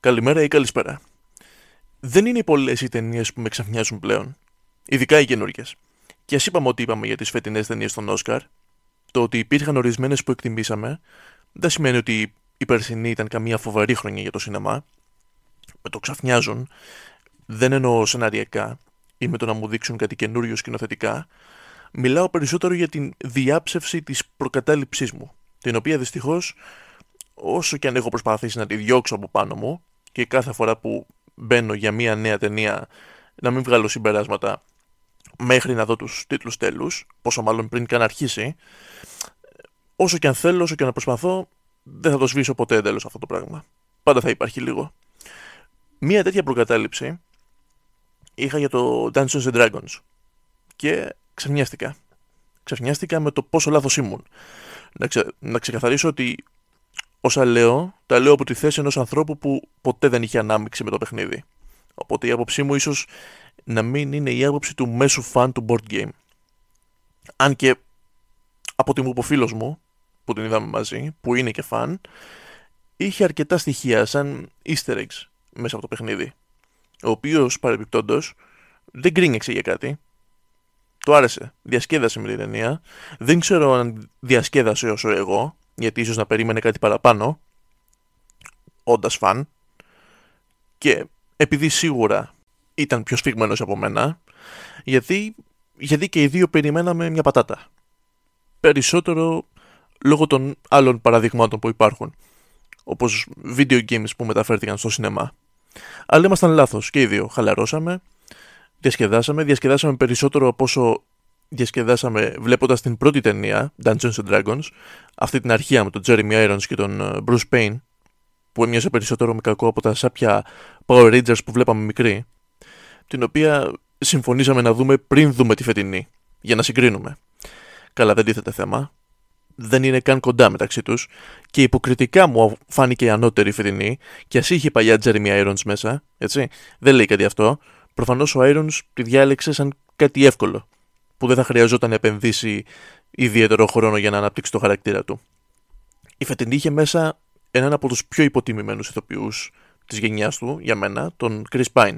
καλημέρα ή καλησπέρα. Δεν είναι πολλές οι ταινίες που με ξαφνιάζουν πλέον, ειδικά οι καινούργιες. Και ας είπαμε ότι είπαμε για τις φετινές ταινίες των Όσκαρ, το ότι υπήρχαν ορισμένες που εκτιμήσαμε, δεν σημαίνει ότι η περσινή ήταν καμία φοβερή χρονιά για το σινεμά. Με το ξαφνιάζουν, δεν εννοώ σεναριακά ή με το να μου δείξουν κάτι καινούριο σκηνοθετικά. Μιλάω περισσότερο για την διάψευση της προκατάληψής μου, την οποία δυστυχώς όσο και αν έχω προσπαθήσει να τη διώξω από πάνω μου και κάθε φορά που μπαίνω για μια νέα ταινία να μην βγάλω συμπεράσματα μέχρι να δω τους τίτλους τέλους, πόσο μάλλον πριν καν αρχίσει, όσο και αν θέλω, όσο και να προσπαθώ, δεν θα το σβήσω ποτέ εντέλος αυτό το πράγμα. Πάντα θα υπάρχει λίγο. Μία τέτοια προκατάληψη είχα για το Dungeons and Dragons και ξαφνιάστηκα. Ξαφνιάστηκα με το πόσο λάθος ήμουν. Να, να ξεκαθαρίσω ότι όσα λέω, τα λέω από τη θέση ενός ανθρώπου που ποτέ δεν είχε ανάμειξη με το παιχνίδι. Οπότε η άποψή μου ίσως να μην είναι η άποψη του μέσου φαν του board game. Αν και από τη μου είπε φίλος μου, που την είδαμε μαζί, που είναι και φαν, είχε αρκετά στοιχεία σαν easter eggs μέσα από το παιχνίδι. Ο οποίος παρεμπιπτόντως δεν γκρίνιαξε για κάτι. Του άρεσε. Διασκέδασε με την ταινία. Δεν ξέρω αν διασκέδασε όσο εγώ, γιατί ίσως να περίμενε κάτι παραπάνω, όντας φαν, και επειδή σίγουρα ήταν πιο σφιγμένος από μένα, γιατί, γιατί και οι δύο περιμέναμε μια πατάτα. Περισσότερο λόγω των άλλων παραδειγμάτων που υπάρχουν, όπως video games που μεταφέρθηκαν στο σινεμά. Αλλά ήμασταν λάθος και οι δύο. Χαλαρώσαμε, διασκεδάσαμε, διασκεδάσαμε περισσότερο από όσο διασκεδάσαμε βλέποντας την πρώτη ταινία, Dungeons and Dragons, αυτή την αρχεία με τον Jeremy Irons και τον ε, Bruce Payne, που έμοιαζε περισσότερο με κακό από τα σάπια Power Rangers που βλέπαμε μικρή, την οποία συμφωνήσαμε να δούμε πριν δούμε τη φετινή, για να συγκρίνουμε. Καλά, δεν τίθεται θέμα. Δεν είναι καν κοντά μεταξύ τους και υποκριτικά μου φάνηκε η ανώτερη φετινή και ας είχε παλιά Jeremy Irons μέσα, έτσι. Δεν λέει κάτι αυτό. Προφανώς ο Irons τη διάλεξε σαν κάτι εύκολο που δεν θα χρειαζόταν να επενδύσει ιδιαίτερο χρόνο για να αναπτύξει το χαρακτήρα του. Η φετινή είχε μέσα έναν από τους πιο υποτιμημένους ηθοποιούς της γενιάς του, για μένα, τον Chris Pine,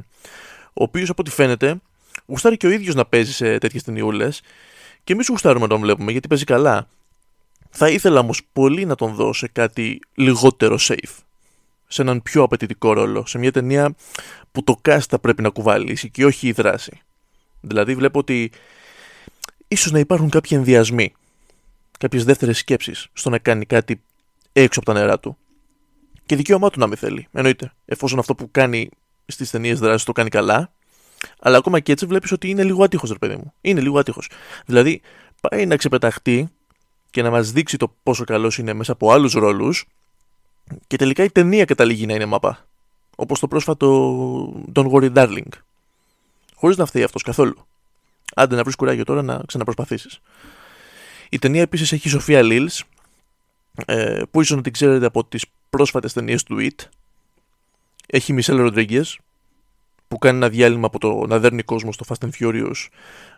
ο οποίος από ό,τι φαίνεται γουστάρει και ο ίδιος να παίζει σε τέτοιες ταινιούλες και εμείς γουστάρουμε να τον βλέπουμε γιατί παίζει καλά. Θα ήθελα όμως πολύ να τον δω σε κάτι λιγότερο safe. Σε έναν πιο απαιτητικό ρόλο. Σε μια ταινία που το cast θα πρέπει να κουβαλήσει και όχι η δράση. Δηλαδή βλέπω ότι ίσως να υπάρχουν κάποιοι ενδιασμοί, κάποιες δεύτερες σκέψεις στο να κάνει κάτι έξω από τα νερά του. Και δικαίωμά του να μην θέλει, εννοείται, εφόσον αυτό που κάνει στις ταινίες δράσης το κάνει καλά, αλλά ακόμα και έτσι βλέπεις ότι είναι λίγο άτυχος, ρε παιδί μου. Είναι λίγο άτυχος. Δηλαδή, πάει να ξεπεταχτεί και να μας δείξει το πόσο καλός είναι μέσα από άλλους ρόλους και τελικά η ταινία καταλήγει να είναι μαπά. Όπως το πρόσφατο Don't Worry Darling. Χωρίς να φταίει αυτός καθόλου. Άντε να βρεις κουράγιο τώρα να ξαναπροσπαθήσεις. Η ταινία επίσης έχει Σοφία Λίλς, ε, που ίσως να την ξέρετε από τις πρόσφατες ταινίες του It. Έχει Μισελ Ροντρίγκες, που κάνει ένα διάλειμμα από το να δέρνει κόσμο στο Fast and Furious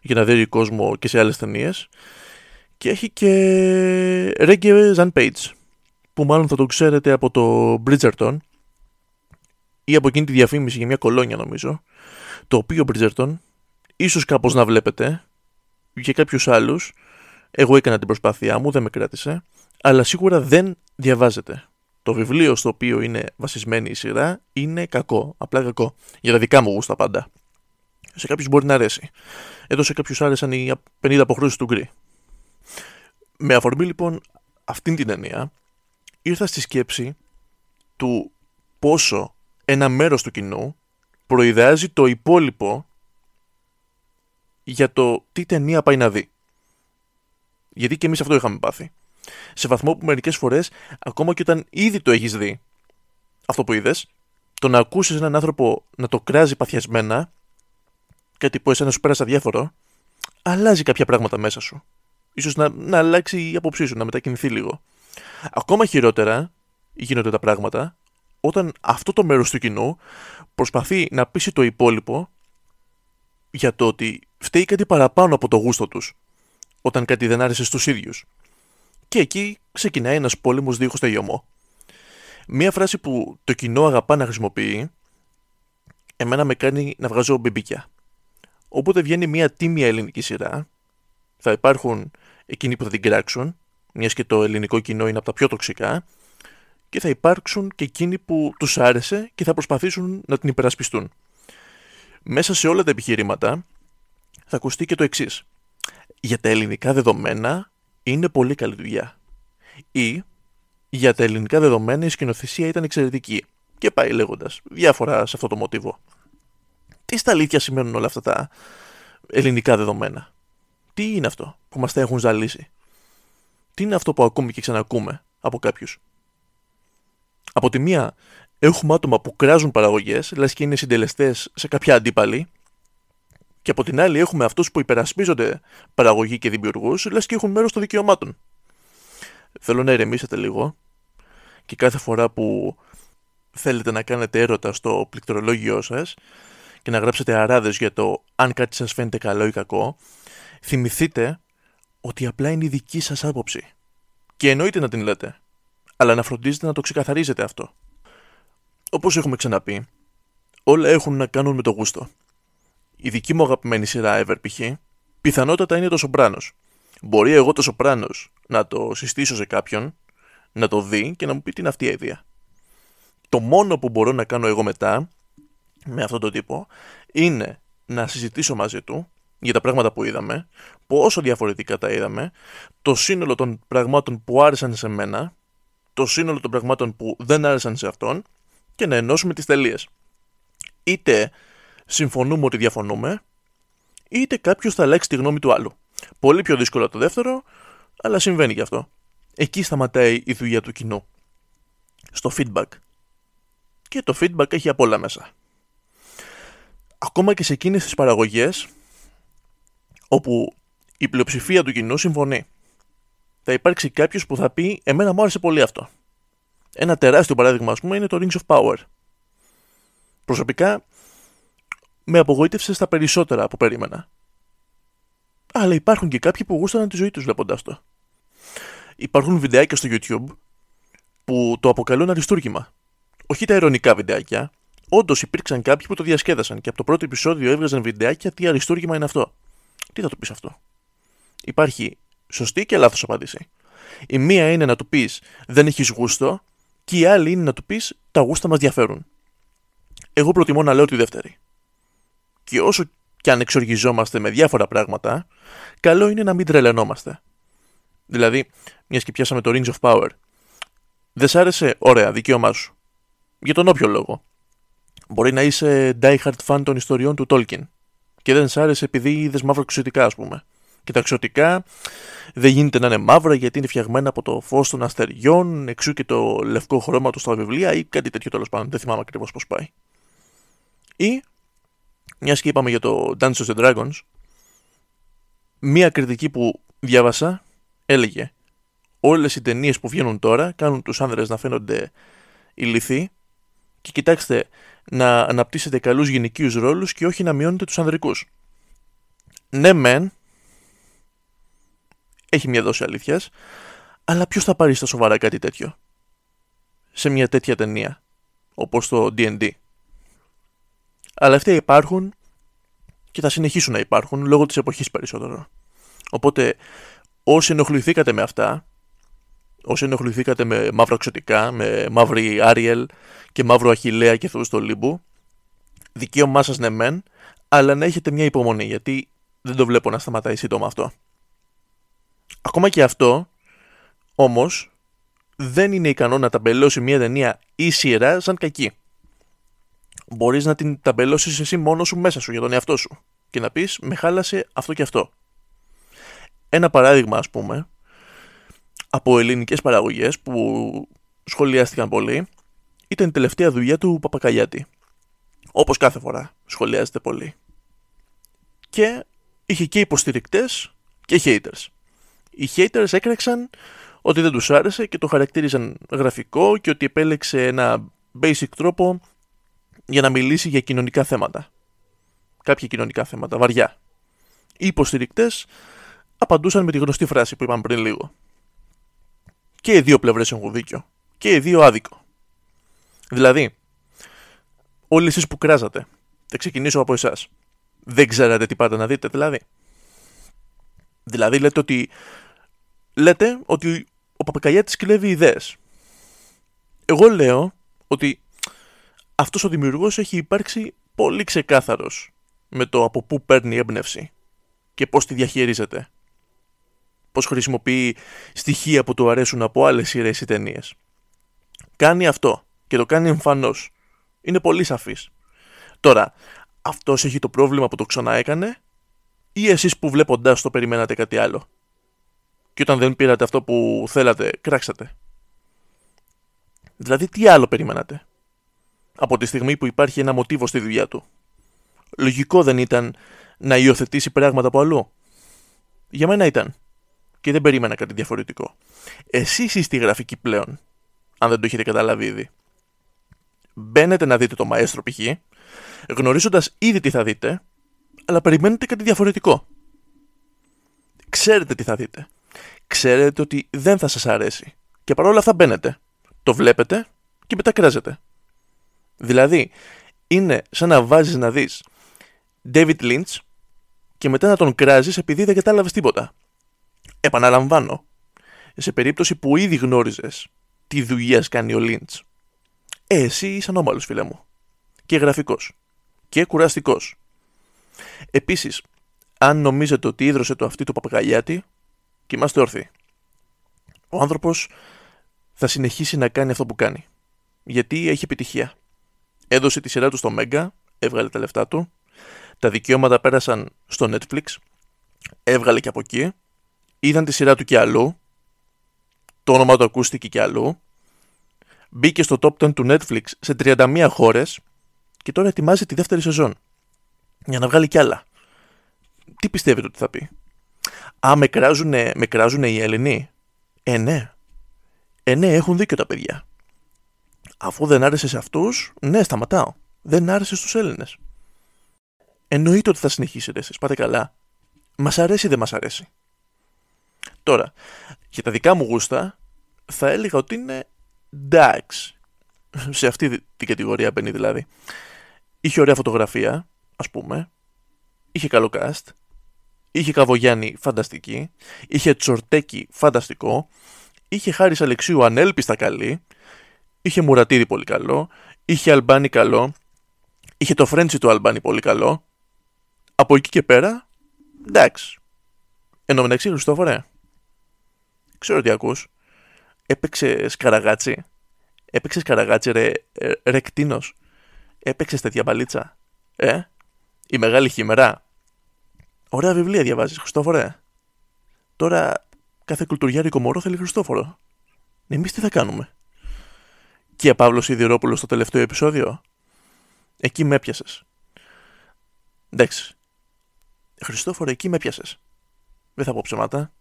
για να δέρνει κόσμο και σε άλλες ταινίες. Και έχει και Reggae Zan Page, που μάλλον θα το ξέρετε από το Bridgerton ή από εκείνη τη διαφήμιση για μια κολόνια νομίζω, το οποίο Bridgerton ίσως κάπως να βλέπετε για κάποιους άλλους. Εγώ έκανα την προσπάθειά μου, δεν με κράτησε αλλά σίγουρα δεν διαβάζεται. Το βιβλίο στο οποίο είναι βασισμένη η σειρά είναι κακό, απλά κακό για τα δικά μου γούστα πάντα. Σε κάποιους μπορεί να αρέσει. Εδώ σε κάποιους άρεσαν οι 50 αποχρώσεις του γκρι. Με αφορμή λοιπόν αυτήν την ταινία ήρθα στη σκέψη του πόσο ένα μέρος του κοινού προειδάζει το υπόλοιπο για το τι ταινία πάει να δει. Γιατί και εμείς αυτό είχαμε πάθει. Σε βαθμό που μερικές φορές, ακόμα και όταν ήδη το έχεις δει, αυτό που είδες, το να ακούσεις έναν άνθρωπο να το κράζει παθιασμένα, κάτι που εσένα σου πέρασε αδιάφορο, αλλάζει κάποια πράγματα μέσα σου. Ίσως να, να αλλάξει η άποψή σου, να μετακινηθεί λίγο. Ακόμα χειρότερα γίνονται τα πράγματα όταν αυτό το μέρος του κοινού προσπαθεί να πείσει το υπόλοιπο για το ότι φταίει κάτι παραπάνω από το γούστο τους, όταν κάτι δεν άρεσε στους ίδιους. Και εκεί ξεκινάει ένας πόλεμος δίχως τελειωμό. Μία φράση που το κοινό αγαπά να χρησιμοποιεί, εμένα με κάνει να βγάζω μπιμπίκια. Όποτε βγαίνει μια τίμια ελληνική σειρά, θα υπάρχουν εκείνοι που θα την κράξουν, μιας και το ελληνικό κοινό είναι από τα πιο τοξικά, και θα υπάρξουν και εκείνοι που τους άρεσε και θα προσπαθήσουν να την υπερασπιστούν. Μέσα σε όλα τα επιχειρήματα θα ακουστεί και το εξής. Για τα ελληνικά δεδομένα είναι πολύ καλή δουλειά. Ή για τα ελληνικά δεδομένα η σκηνοθεσία ήταν εξαιρετική. Και πάει λέγοντας διάφορα σε αυτό το μοτίβο. Τι στα αλήθεια σημαίνουν όλα αυτά τα ελληνικά δεδομένα; Τι είναι αυτό που μας τα έχουν ζαλίσει; Τι είναι αυτό που ακούμε και ξανακούμε από κάποιους; Από τη μία έχουμε άτομα που κράζουν παραγωγές, λες και είναι συντελεστές σε κάποια αντίπαλη, και από την άλλη έχουμε αυτούς που υπερασπίζονται παραγωγή και δημιουργούς, λες και έχουν μέρος των δικαιωμάτων. Θέλω να ηρεμήσετε λίγο και κάθε φορά που θέλετε να κάνετε έρωτα στο πληκτρολόγιο σας και να γράψετε αράδες για το αν κάτι σας φαίνεται καλό ή κακό, θυμηθείτε ότι απλά είναι η δική σας άποψη. Και εννοείται να την λέτε, αλλά να φροντίζετε να το ξεκαθαρίζετε αυτό. Όπως έχουμε ξαναπεί, όλα έχουν να κάνουν με το γούστο. Η δική μου αγαπημένη σειρά Ever π.χ. πιθανότατα είναι το Σοπράνος. Μπορεί εγώ το Σοπράνος να το συστήσω σε κάποιον, να το δει και να μου πει την αυτή ιδέα. Το μόνο που μπορώ να κάνω εγώ μετά, με αυτόν τον τύπο, είναι να συζητήσω μαζί του για τα πράγματα που είδαμε, πόσο διαφορετικά τα είδαμε, το σύνολο των πραγμάτων που άρεσαν σε μένα, το σύνολο των πραγμάτων που δεν άρεσαν σε αυτόν και να ενώσουμε τις τελείες. Είτε συμφωνούμε ότι διαφωνούμε, είτε κάποιος θα αλλάξει τη γνώμη του άλλου. Πολύ πιο δύσκολο το δεύτερο, αλλά συμβαίνει και αυτό. Εκεί σταματάει η δουλειά του κοινού. Στο feedback. Και το feedback έχει απ' όλα μέσα. Ακόμα και σε εκείνες τις παραγωγές όπου η πλειοψηφία του κοινού συμφωνεί. Θα υπάρξει κάποιος που θα πει: Εμένα μου άρεσε πολύ αυτό. Ένα τεράστιο παράδειγμα, ας πούμε, είναι το Rings of Power. Προσωπικά, με απογοήτευσε στα περισσότερα που περίμενα. Αλλά υπάρχουν και κάποιοι που γούσταναν τη ζωή τους βλέποντας το. Υπάρχουν βιντεάκια στο YouTube που το αποκαλούν αριστούργημα. Όχι τα ειρωνικά βιντεάκια. Όντως υπήρξαν κάποιοι που το διασκέδασαν και από το πρώτο επεισόδιο έβγαζαν βιντεάκια τι αριστούργημα είναι αυτό. Τι θα του πεις αυτό; Υπάρχει σωστή και λάθος απάντηση. Η μία είναι να του πεις δεν έχεις γούστο και η άλλη είναι να του πεις τα γούστα μας διαφέρουν. Εγώ προτιμώ να λέω τη δεύτερη. Και όσο και αν εξοργιζόμαστε με διάφορα πράγματα, καλό είναι να μην τρελαινόμαστε. Δηλαδή, μιας και πιάσαμε το Rings of Power. Δεν σ' άρεσε, ωραία, δικαίωμά σου. Για τον όποιο λόγο. Μπορεί να είσαι die-hard fan των ιστοριών του Tolkien και δεν σ' άρεσε επειδή είδες μαύρα εξωτικά, ας πούμε. Και τα εξωτικά δεν γίνεται να είναι μαύρα γιατί είναι φτιαγμένα από το φως των αστεριών, εξού και το λευκό χρώμα του στα βιβλία ή κάτι τέτοιο τέλος πάντων. Δεν θυμάμαι ακριβώς πώς πάει. Ή, μιας και είπαμε για το Dungeons and Dragons, μία κριτική που διάβασα έλεγε Όλες οι ταινίες που βγαίνουν τώρα κάνουν τους άνδρες να φαίνονται ηλιθοί και κοιτάξτε να αναπτύσσετε καλούς γυναικείους ρόλους και όχι να μειώνετε τους ανδρικούς. Ναι μεν, έχει μια δόση αλήθειας, αλλά ποιος θα πάρει στα σοβαρά κάτι τέτοιο; Σε μια τέτοια ταινία όπως το D&D. Αλλά αυτά υπάρχουν και θα συνεχίσουν να υπάρχουν λόγω της εποχής περισσότερο. Οπότε όσοι ενοχληθήκατε με αυτά, όσοι ενοχληθήκατε με μαύρο εξωτικά, με μαύρη Άριελ και μαύρο Αχιλέα και θεούς στο λίμπου, δικαίωμά σας ναι μεν, αλλά να έχετε μια υπομονή γιατί δεν το βλέπω να σταματάει σύντομα αυτό. Ακόμα και αυτό, όμως, δεν είναι ικανό να ταμπελώσει μια ταινία ή σειρά σαν κακή. Μπορείς να την ταμπελώσεις εσύ μόνος σου μέσα σου για τον εαυτό σου και να πεις με χάλασε αυτό και αυτό. Ένα παράδειγμα, ας πούμε, από ελληνικές παραγωγές που σχολιάστηκαν πολύ ήταν η τελευταία δουλειά του Παπακαλιάτη. Όπως κάθε φορά σχολιάζεται πολύ. Και είχε και υποστηρικτές και haters. Οι haters έκραξαν ότι δεν τους άρεσε και το χαρακτήριζαν γραφικό και ότι επέλεξε ένα basic τρόπο για να μιλήσει για κοινωνικά θέματα. Κάποια κοινωνικά θέματα, βαριά. Οι υποστηρικτές απαντούσαν με τη γνωστή φράση που είπαμε πριν λίγο. Και οι δύο πλευρές έχουν δίκιο. Και οι δύο άδικο. Δηλαδή, όλοι εσείς που κράζατε, θα ξεκινήσω από εσάς, δεν ξέρατε τι πάτε να δείτε, δηλαδή. Δηλαδή λέτε ότι, λέτε ότι ο Παπακαλιάτης κλέβει ιδέες. Εγώ λέω ότι αυτός ο δημιουργός έχει υπάρξει πολύ ξεκάθαρος με το από πού παίρνει έμπνευση και πώς τη διαχειρίζεται. Πώς χρησιμοποιεί στοιχεία που του αρέσουν από άλλες σειρές ή ταινίες. Κάνει αυτό και το κάνει εμφανώς. Είναι πολύ σαφής. Τώρα, αυτός έχει το πρόβλημα που το ξαναέκανε ή εσείς που βλέποντάς το περιμένατε κάτι άλλο; Και όταν δεν πήρατε αυτό που θέλατε, κράξατε. Δηλαδή τι άλλο περιμένατε. Από τη στιγμή που υπάρχει ένα μοτίβο στη δουλειά του; Λογικό δεν ήταν να υιοθετήσει πράγματα από αλλού. Για μένα ήταν. Και δεν περίμενα κάτι διαφορετικό. Εσείς είστε η γραφική πλέον. Αν δεν το έχετε καταλάβει ήδη. Μπαίνετε να δείτε το μαέστρο π.χ. γνωρίζοντας ήδη τι θα δείτε, αλλά περιμένετε κάτι διαφορετικό. Ξέρετε τι θα δείτε. Ξέρετε ότι δεν θα σας αρέσει. Και παρόλα αυτά μπαίνετε. Το βλέπετε και μετακράζετε. Δηλαδή, είναι σαν να βάζεις να δεις David Lynch και μετά να τον κράζεις επειδή δεν κατάλαβες τίποτα. Επαναλαμβάνω, σε περίπτωση που ήδη γνώριζες τι δουλειά κάνει ο Lynch, ε, εσύ είσαι ανώμαλος φίλε μου. Και γραφικός. Και κουραστικός. Επίσης, αν νομίζετε ότι ίδρωσε το αυτή του παπαγαλιάτη, και είμαστε όρθιοι. Ο άνθρωπος θα συνεχίσει να κάνει αυτό που κάνει. Γιατί έχει επιτυχία. Έδωσε τη σειρά του στο Mega, έβγαλε τα λεφτά του, τα δικαιώματα πέρασαν στο Netflix, έβγαλε και από εκεί, είδαν τη σειρά του και αλλού, το όνομα του ακούστηκε και αλλού, μπήκε στο top 10 του Netflix σε 31 χώρες και τώρα ετοιμάζει τη δεύτερη σεζόν για να βγάλει κι άλλα. Τι πιστεύετε ότι θα πει; Α, με κράζουνε, με κράζουνε οι Έλληνοι; Ε, ναι. Ε, ναι, έχουν δίκιο τα παιδιά. Αφού δεν άρεσε σε αυτούς, ναι, σταματάω. Δεν άρεσε στους Έλληνες. Εννοείται ότι θα συνεχίσετε εσείς, πάτε καλά. Μας αρέσει ή δεν μας αρέσει; Τώρα, για τα δικά μου γούστα, θα έλεγα ότι είναι εντάξει. Σε αυτή την κατηγορία μπαίνει δηλαδή. Είχε ωραία φωτογραφία, ας πούμε. Είχε καλό cast. Είχε Καβογιάννη φανταστική. Είχε Τσορτέκι φανταστικό. Είχε Χάρης Αλεξίου ανέλπιστα καλή. Είχε Μουρατίδη πολύ καλό. Είχε Αλμπάνι καλό. Είχε το Φρέντσι του Αλμπάνι πολύ καλό. Από εκεί και πέρα, εντάξει. Εν τω μεταξύ, Χριστόφορε, ξέρω τι ακούς. Έπαιξε σκαραγάτσι. Έπαιξε σκαραγάτσι ρε, ε, ρε κτίνος. Έπαιξε τέτοια μπαλίτσα. Ε, η μεγάλη χειμερά. Ωραία βιβλία διαβάζεις, Χριστόφορε. Τώρα κάθε κουλτουριάρικο μωρό θέλει Χριστόφορο. Εμείς τι θα κάνουμε; Και Παύλος Ιδηρόπουλος στο τελευταίο επεισόδιο; Εκεί με έπιασες. Εντάξει. Χριστόφορο, εκεί με έπιασες. Δεν θα πω ψέματα.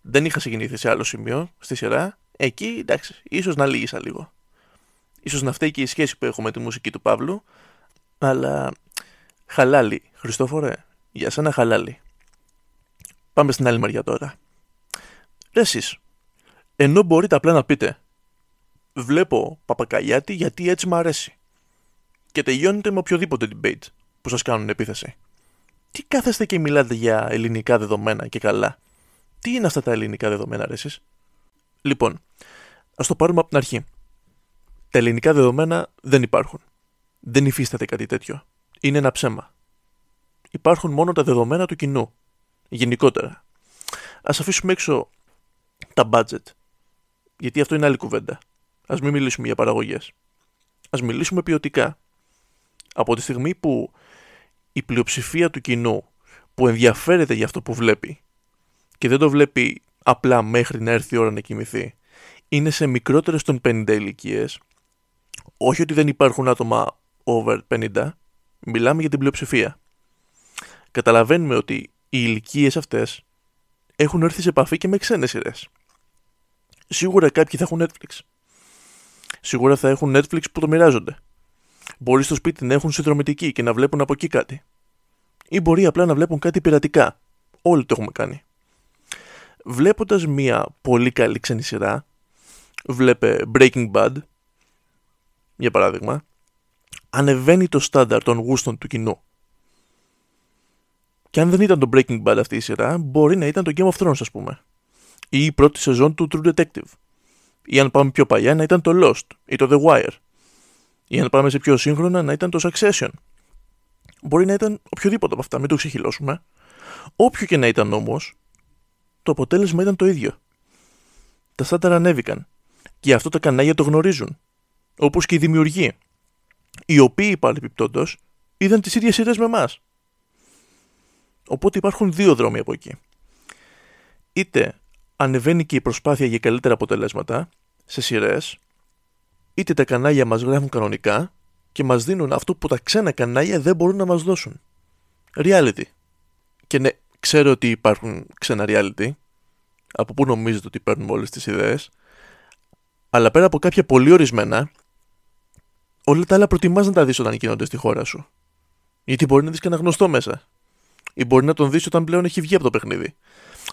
Δεν είχα συγκινηθεί σε άλλο σημείο στη σειρά. Εκεί, εντάξει, ίσως να λύγησα λίγο. Ίσως να φταίει και η σχέση που έχω με τη μουσική του Παύλου. Αλλά χαλάλι, Χριστόφορε, για σένα χαλάλι. Πάμε στην άλλη μεριά τώρα. Ρε εσείς, ενώ μπορείτε απλά να πείτε «Βλέπω παπακαλιάτη γιατί έτσι μου αρέσει» και τελειώνετε με οποιοδήποτε debate που σας κάνουν επίθεση. Τι κάθεστε και μιλάτε για ελληνικά δεδομένα και καλά. Τι είναι αυτά τα ελληνικά δεδομένα, ρε εσείς; Λοιπόν, ας το πάρουμε από την αρχή. Τα ελληνικά δεδομένα δεν υπάρχουν. Δεν υφίσταται κάτι τέτοιο. Είναι ένα ψέμα. Υπάρχουν μόνο τα δεδομένα του κοινού. Γενικότερα. Ας αφήσουμε έξω τα budget. Γιατί αυτό είναι άλλη κουβέντα. Ας μην μιλήσουμε για παραγωγές. Ας μιλήσουμε ποιοτικά. Από τη στιγμή που η πλειοψηφία του κοινού που ενδιαφέρεται για αυτό που βλέπει και δεν το βλέπει απλά μέχρι να έρθει η ώρα να κοιμηθεί, είναι σε μικρότερες των 50 ηλικίες. Όχι ότι δεν υπάρχουν άτομα over 50, μιλάμε για την πλειοψηφία. Καταλαβαίνουμε ότι οι ηλικίες αυτές έχουν έρθει σε επαφή και με ξένες σειρές. Σίγουρα κάποιοι θα έχουν Netflix. Σίγουρα θα έχουν Netflix που το μοιράζονται. Μπορεί στο σπίτι να έχουν συνδρομητική και να βλέπουν από εκεί κάτι. Ή μπορεί απλά να βλέπουν κάτι πειρατικά. Όλοι το έχουμε κάνει. Βλέποντας μία πολύ καλή ξένη σειρά, βλέπε Breaking Bad, για παράδειγμα, ανεβαίνει το στάνταρ των γούστων του κοινού. Και αν δεν ήταν το Breaking Bad αυτή η σειρά, μπορεί να ήταν το Game of Thrones, ας πούμε. Ή η πρώτη σεζόν του True Detective. Ή αν πάμε πιο παλιά, να ήταν το Lost ή το The Wire. Ή αν πάμε σε πιο σύγχρονα, να ήταν το Succession. Μπορεί να ήταν οποιοδήποτε από αυτά, μην το ξεχυλώσουμε. Όποιο και να ήταν όμως, το αποτέλεσμα ήταν το ίδιο. Τα στάνταρ ανέβηκαν. Και αυτό τα κανάλια το γνωρίζουν. Όπως και οι δημιουργοί. Οι οποίοι παρεπιπτόντω είδαν τις ίδιες σειρές με εμάς. Οπότε υπάρχουν δύο δρόμοι από εκεί. Είτε ανεβαίνει και η προσπάθεια για καλύτερα αποτελέσματα σε σειρές, είτε τα κανάλια μας γράφουν κανονικά και μας δίνουν αυτό που τα ξένα κανάλια δεν μπορούν να μας δώσουν. Reality. Και ναι, ξέρω ότι υπάρχουν ξένα reality, από πού νομίζετε ότι παίρνουμε όλες τις ιδέες, αλλά πέρα από κάποια πολύ ορισμένα, όλα τα άλλα προτιμάς να τα δεις όταν γίνονται στη χώρα σου. Γιατί μπορεί να δεις και ένα γνωστό μέσα ή μπορεί να τον δεις όταν πλέον έχει βγει από το παιχνίδι.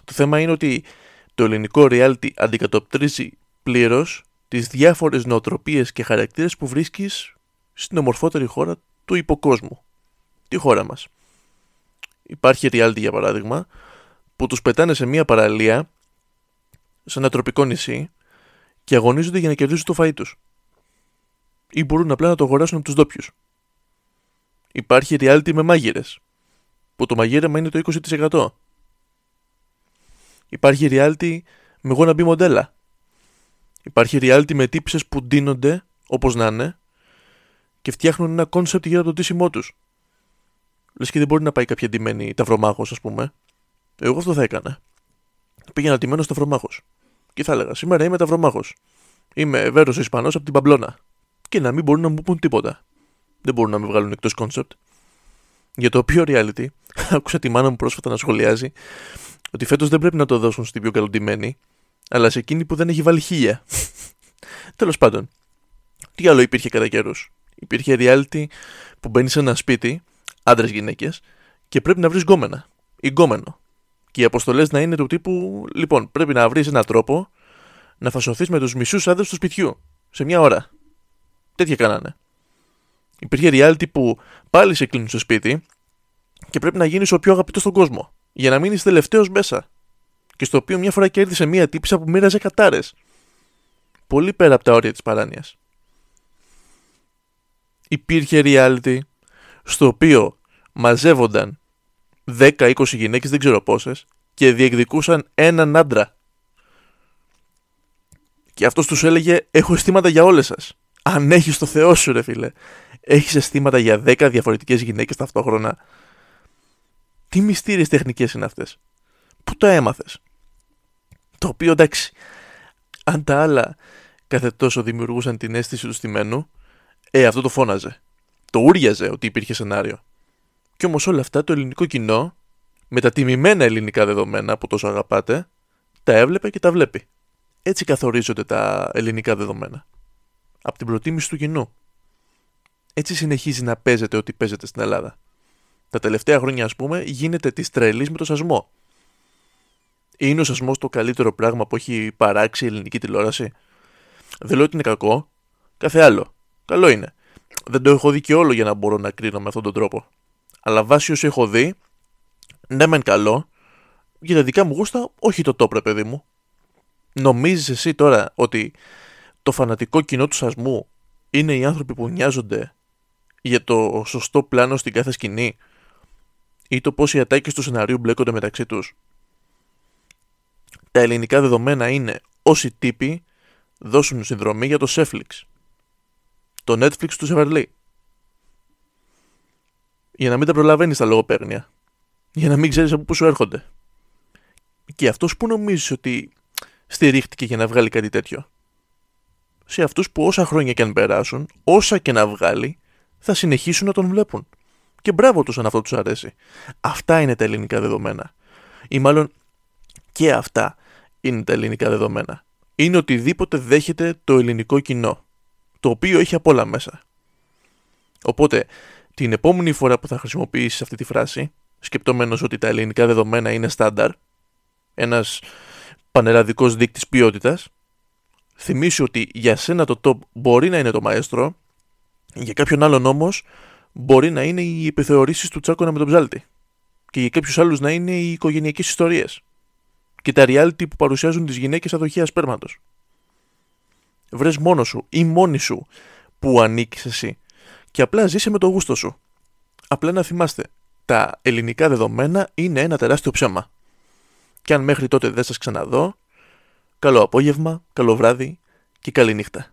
Το θέμα είναι ότι το ελληνικό reality αντικατοπτρίζει πλήρως τις διάφορες νοοτροπίες και χαρακτήρες που βρίσκεις στην ομορφότερη χώρα του υποκόσμου. Τη χώρα μας. Υπάρχει reality για παράδειγμα που τους πετάνε σε μια παραλία σε ένα τροπικό νησί και αγωνίζονται για να κερδίσουν το φαΐ τους. Ή μπορούν απλά να το αγοράσουν από τους ντόπιους. Υπάρχει reality με μάγειρες που το μαγείρεμα είναι το 20%. Υπάρχει reality με wannabe μοντέλα. Υπάρχει reality με τύπισσες που ντύνονται όπως να είναι και φτιάχνουν ένα concept για το ντύσιμό τους. Λες και δεν μπορεί να πάει κάποια ντυμένη ταυρομάχος, ας πούμε. Εγώ αυτό θα έκανα. Πήγαινα ντυμένος ταυρομάχος. Και θα έλεγα: Σήμερα είμαι ταυρομάχος. Είμαι Βέρος Ισπανός από την Παμπλώνα. Και να μην μπορούν να μου πούν τίποτα. Δεν μπορούν να με βγάλουν εκτός concept. Για το οποίο reality, άκουσα τη μάνα μου πρόσφατα να σχολιάζει ότι φέτος δεν πρέπει να το δώσουν στην πιο καλοντυμένη, αλλά σε εκείνη που δεν έχει βάλει χείλια. Τέλος πάντων, τι άλλο υπήρχε κατά καιρούς; Υπήρχε reality που μπαίνει σε ένα σπίτι, άντρες γυναίκες, και πρέπει να βρεις γκόμενα ή γκόμενο. Και οι αποστολές να είναι του τύπου, λοιπόν, πρέπει να βρεις έναν τρόπο να φασωθείς με τους μισούς άντρες του σπιτιού σε μια ώρα. Τέτοια κάνανε. Υπήρχε reality που πάλι σε κλείνουν στο σπίτι και πρέπει να γίνεις ο πιο αγαπητός στον κόσμο. Για να μείνεις τελευταίος μέσα. Και στο οποίο μια φορά κέρδισε μια τύπησα που μοίραζε κατάρες. Πολύ πέρα από τα όρια της παράνοιας. Υπήρχε reality στο οποίο μαζεύονταν 10-20 γυναίκες, δεν ξέρω πόσες, και διεκδικούσαν έναν άντρα. Και αυτός τους έλεγε, έχω αισθήματα για όλες σας. Αν έχεις το Θεό σου ρε φίλε έχεις αισθήματα για 10 διαφορετικές γυναίκες ταυτόχρονα. Τι μυστήριες τεχνικές είναι αυτές; Πού τα έμαθες; Το οποίο εντάξει, αν τα άλλα κάθε τόσο δημιουργούσαν την αίσθηση του στημένου, ε, αυτό το φώναζε. Το ούριαζε ότι υπήρχε σενάριο. Κι όμως όλα αυτά το ελληνικό κοινό, με τα τιμημένα ελληνικά δεδομένα που τόσο αγαπάτε, τα έβλεπε και τα βλέπει. Έτσι καθορίζονται τα ελληνικά δεδομένα. Από την προτίμηση του κοινού. Έτσι συνεχίζει να παίζεται ό,τι παίζεται στην Ελλάδα. Τα τελευταία χρόνια, ας πούμε, γίνεται της τρελής με το σασμό. Είναι ο σασμός το καλύτερο πράγμα που έχει παράξει η ελληνική τηλεόραση; Δεν λέω ότι είναι κακό. Κάθε άλλο. Καλό είναι. Δεν το έχω δει και όλο για να μπορώ να κρίνω με αυτόν τον τρόπο. Αλλά βάσει όσο έχω δει, ναι, μεν καλό. Για τα δικά μου γούστα, όχι το τόπρε, παιδί μου. Νομίζεις εσύ τώρα ότι το φανατικό κοινό του σασμού είναι οι άνθρωποι που νοιάζονται για το σωστό πλάνο στην κάθε σκηνή; Ή το πώς οι ατάκες του σενάριου μπλέκονται μεταξύ τους. Τα ελληνικά δεδομένα είναι όσοι τύποι δώσουν συνδρομή για το Netflix. Το Netflix του Σεβαρλή. Για να μην τα προλαβαίνεις τα λογοπαίγνια. Για να μην ξέρεις από πού σου έρχονται. Και αυτός που νομίζεις ότι στηρίχτηκε για να βγάλει κάτι τέτοιο. Σε αυτούς που όσα χρόνια και αν περάσουν, όσα και να βγάλει, θα συνεχίσουν να τον βλέπουν. Και μπράβο τους αν αυτό τους αρέσει. Αυτά είναι τα ελληνικά δεδομένα. Ή μάλλον και αυτά είναι τα ελληνικά δεδομένα. Είναι οτιδήποτε δέχεται το ελληνικό κοινό. Το οποίο έχει απ' όλα μέσα. Οπότε, την επόμενη φορά που θα χρησιμοποιήσεις αυτή τη φράση, σκεπτόμενος ότι τα ελληνικά δεδομένα είναι στάνταρ, ένας πανελλαδικός δείκτης ποιότητας, θυμίσου ότι για σένα το top μπορεί να είναι το μαέστρο, Για κάποιον άλλον όμως μπορεί να είναι οι επιθεωρήσεις του Τσάκωνα με τον ψάλτη. Και για κάποιους άλλους να είναι οι οικογενειακές ιστορίες. Και τα reality που παρουσιάζουν τις γυναίκες αδοχεία σπέρματος. Βρες μόνος σου ή μόνη σου που ανήκεις εσύ. Και απλά ζήσε με το γούστο σου. Απλά να θυμάστε, τα ελληνικά δεδομένα είναι ένα τεράστιο ψέμα. Και αν μέχρι τότε δεν σας ξαναδώ, καλό απόγευμα, καλό βράδυ και καλή νύχτα.